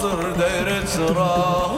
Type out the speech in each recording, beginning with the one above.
خواصر دايرة شرار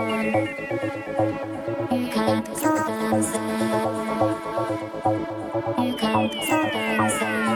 You can't stop dancing.